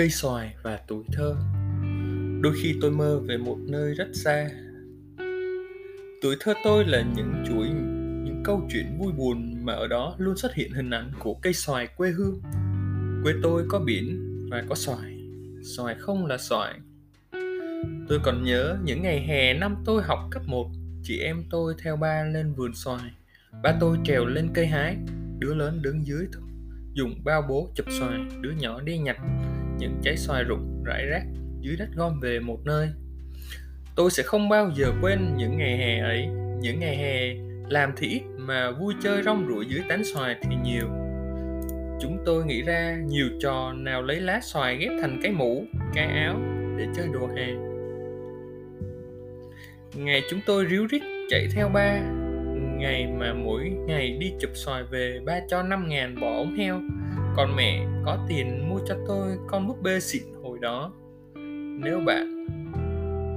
cây xoài và tuổi thơ. Đôi khi tôi mơ về một nơi rất xa. Tuổi thơ tôi là những chuỗi, những câu chuyện vui buồn mà ở đó luôn xuất hiện hình ảnh của cây xoài quê hương. Quê tôi có biển và có xoài. Xoài không là xoài. Tôi còn nhớ những ngày hè năm tôi học cấp 1 chị em tôi theo ba lên vườn xoài. Ba tôi trèo lên cây hái, đứa lớn đứng dưới dùng bao bố chụp xoài, đứa nhỏ đi nhặt những trái xoài rụng rải rác dưới đất gom về một nơi. Tôi sẽ không bao giờ quên những ngày hè ấy. Những ngày hè làm thì ít mà vui chơi rong ruổi dưới tán xoài thì nhiều. Chúng tôi nghĩ ra nhiều trò nào lấy lá xoài ghép thành cái mũ, cái áo để chơi đồ hè. Ngày chúng tôi ríu rít chạy theo ba. Ngày mà mỗi ngày đi chụp xoài về, ba cho năm ngàn bỏ ống heo còn mẹ có tiền mua cho tôi con búp bê xịn hồi đó. Nếu bạn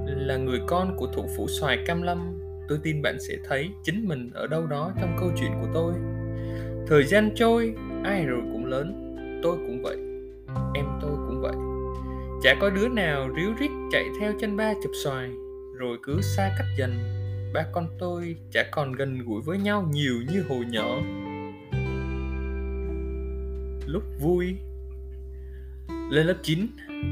là người con của thủ phủ xoài cam lâm, tôi tin bạn sẽ thấy chính mình ở đâu đó trong câu chuyện của tôi. Thời gian trôi, ai rồi cũng lớn, tôi cũng vậy, em tôi cũng vậy. Chả có đứa nào ríu rít chạy theo chân ba chụp xoài, rồi cứ xa cách dần. Ba con tôi chả còn gần gũi với nhau nhiều như hồi nhỏ lúc vui lên lớp 9,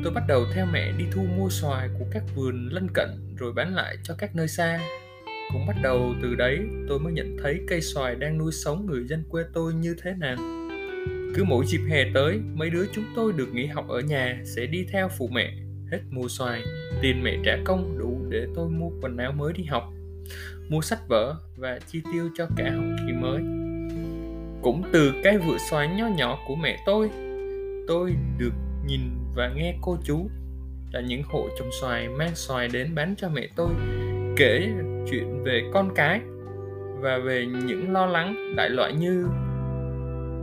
tôi bắt đầu theo mẹ đi thu mua xoài của các vườn lân cận rồi bán lại cho các nơi xa. Cũng bắt đầu từ đấy tôi mới nhận thấy cây xoài đang nuôi sống người dân quê tôi như thế nào. Cứ mỗi dịp hè tới, mấy đứa chúng tôi được nghỉ học ở nhà sẽ đi theo phụ mẹ. Hết mua xoài, tiền mẹ trả công đủ để tôi mua quần áo mới đi học, mua sách vở và chi tiêu cho cả học kỳ mới. Cũng từ cái vựa xoài nho nhỏ của mẹ tôi, tôi được nhìn và nghe cô chú là những hộ trồng xoài mang xoài đến bán cho mẹ tôi kể chuyện về con cái và về những lo lắng đại loại như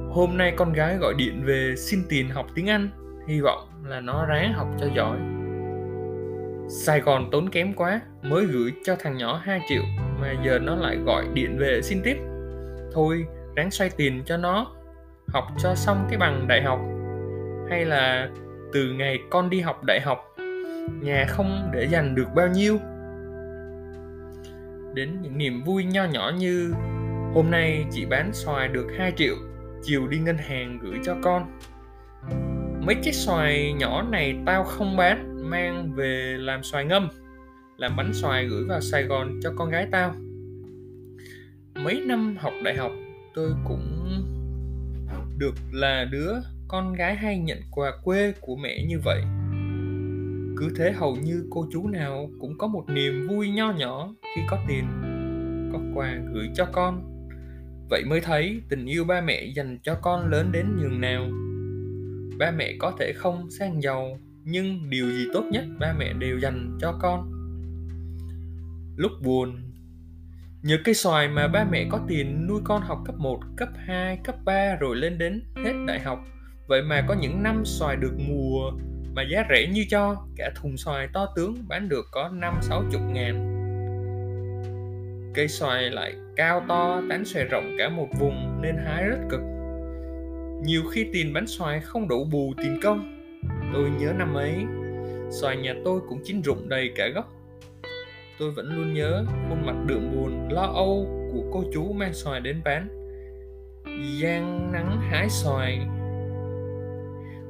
hôm nay con gái gọi điện về xin tiền học tiếng Anh hy vọng là nó ráng học cho giỏi. Sài Gòn tốn kém quá mới gửi cho thằng nhỏ 2 triệu mà giờ nó lại gọi điện về xin tiếp. Thôi ráng xoay tiền cho nó, học cho xong cái bằng đại học. Hay là từ ngày con đi học đại học, nhà không để dành được bao nhiêu. Đến những niềm vui nho nhỏ như, hôm nay chị bán xoài được 2 triệu, chiều đi ngân hàng gửi cho con. Mấy cái xoài nhỏ này tao không bán, mang về làm xoài ngâm, làm bánh xoài gửi vào sài gòn cho con gái tao. Mấy năm học đại học tôi cũng được là đứa con gái hay nhận quà quê của mẹ như vậy. Cứ thế hầu như cô chú nào cũng có một niềm vui nho nhỏ khi có tiền, có quà gửi cho con. Vậy mới thấy tình yêu ba mẹ dành cho con lớn đến nhường nào. Ba mẹ có thể không sang giàu, nhưng điều gì tốt nhất ba mẹ đều dành cho con. Lúc buồn những cây xoài mà ba mẹ có tiền nuôi con học cấp 1, cấp 2, cấp 3 rồi lên đến hết đại học. Vậy mà có những năm xoài được mùa mà giá rẻ như cho cả thùng xoài to tướng bán được có năm sáu chục ngàn. Cây xoài lại cao to tán xoài rộng cả một vùng nên hái rất cực. Nhiều khi tiền bán xoài không đủ bù tiền công. Tôi nhớ năm ấy xoài nhà tôi cũng chín rụng đầy cả gốc tôi vẫn luôn nhớ khuôn mặt đượm buồn, lo âu của cô chú mang xoài đến bán. Gian nắng hái xoài.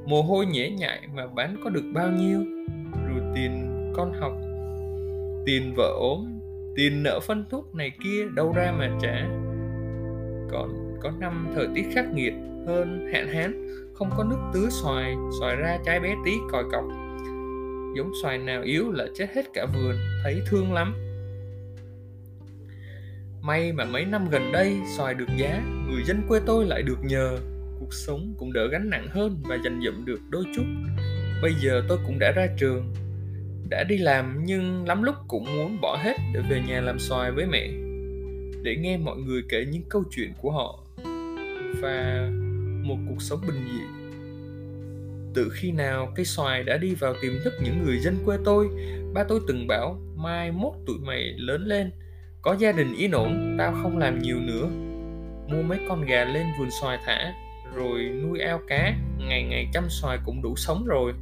Mồ hôi nhễ nhại mà bán có được bao nhiêu? Rồi tiền con học. Tiền vợ ốm, tiền nợ phân thuốc này kia đâu ra mà trả. Còn có năm thời tiết khắc nghiệt, hơn hạn hán, không có nước tưới xoài xoài ra trái bé tí còi cọc giống xoài nào yếu là chết hết cả vườn, thấy thương lắm. May mà mấy năm gần đây, xoài được giá, người dân quê tôi lại được nhờ. Cuộc sống cũng đỡ gánh nặng hơn và dành dụm được đôi chút. Bây giờ tôi cũng đã ra trường, đã đi làm nhưng lắm lúc cũng muốn bỏ hết để về nhà làm xoài với mẹ, để nghe mọi người kể những câu chuyện của họ và một cuộc sống bình dị từ khi nào cây xoài đã đi vào tiềm thức những người dân quê tôi? Ba tôi từng bảo, mai mốt tụi mày lớn lên, có gia đình yên ổn, tao không làm nhiều nữa. Mua mấy con gà lên vườn xoài thả, rồi nuôi ao cá, ngày ngày chăm xoài cũng đủ sống rồi.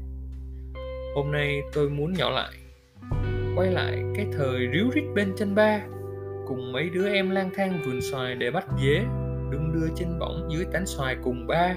Hôm nay tôi muốn nhỏ lại, quay lại cái thời ríu rít bên chân ba, cùng mấy đứa em lang thang vườn xoài để bắt dế đung đưa trên bỏng dưới tán xoài cùng ba.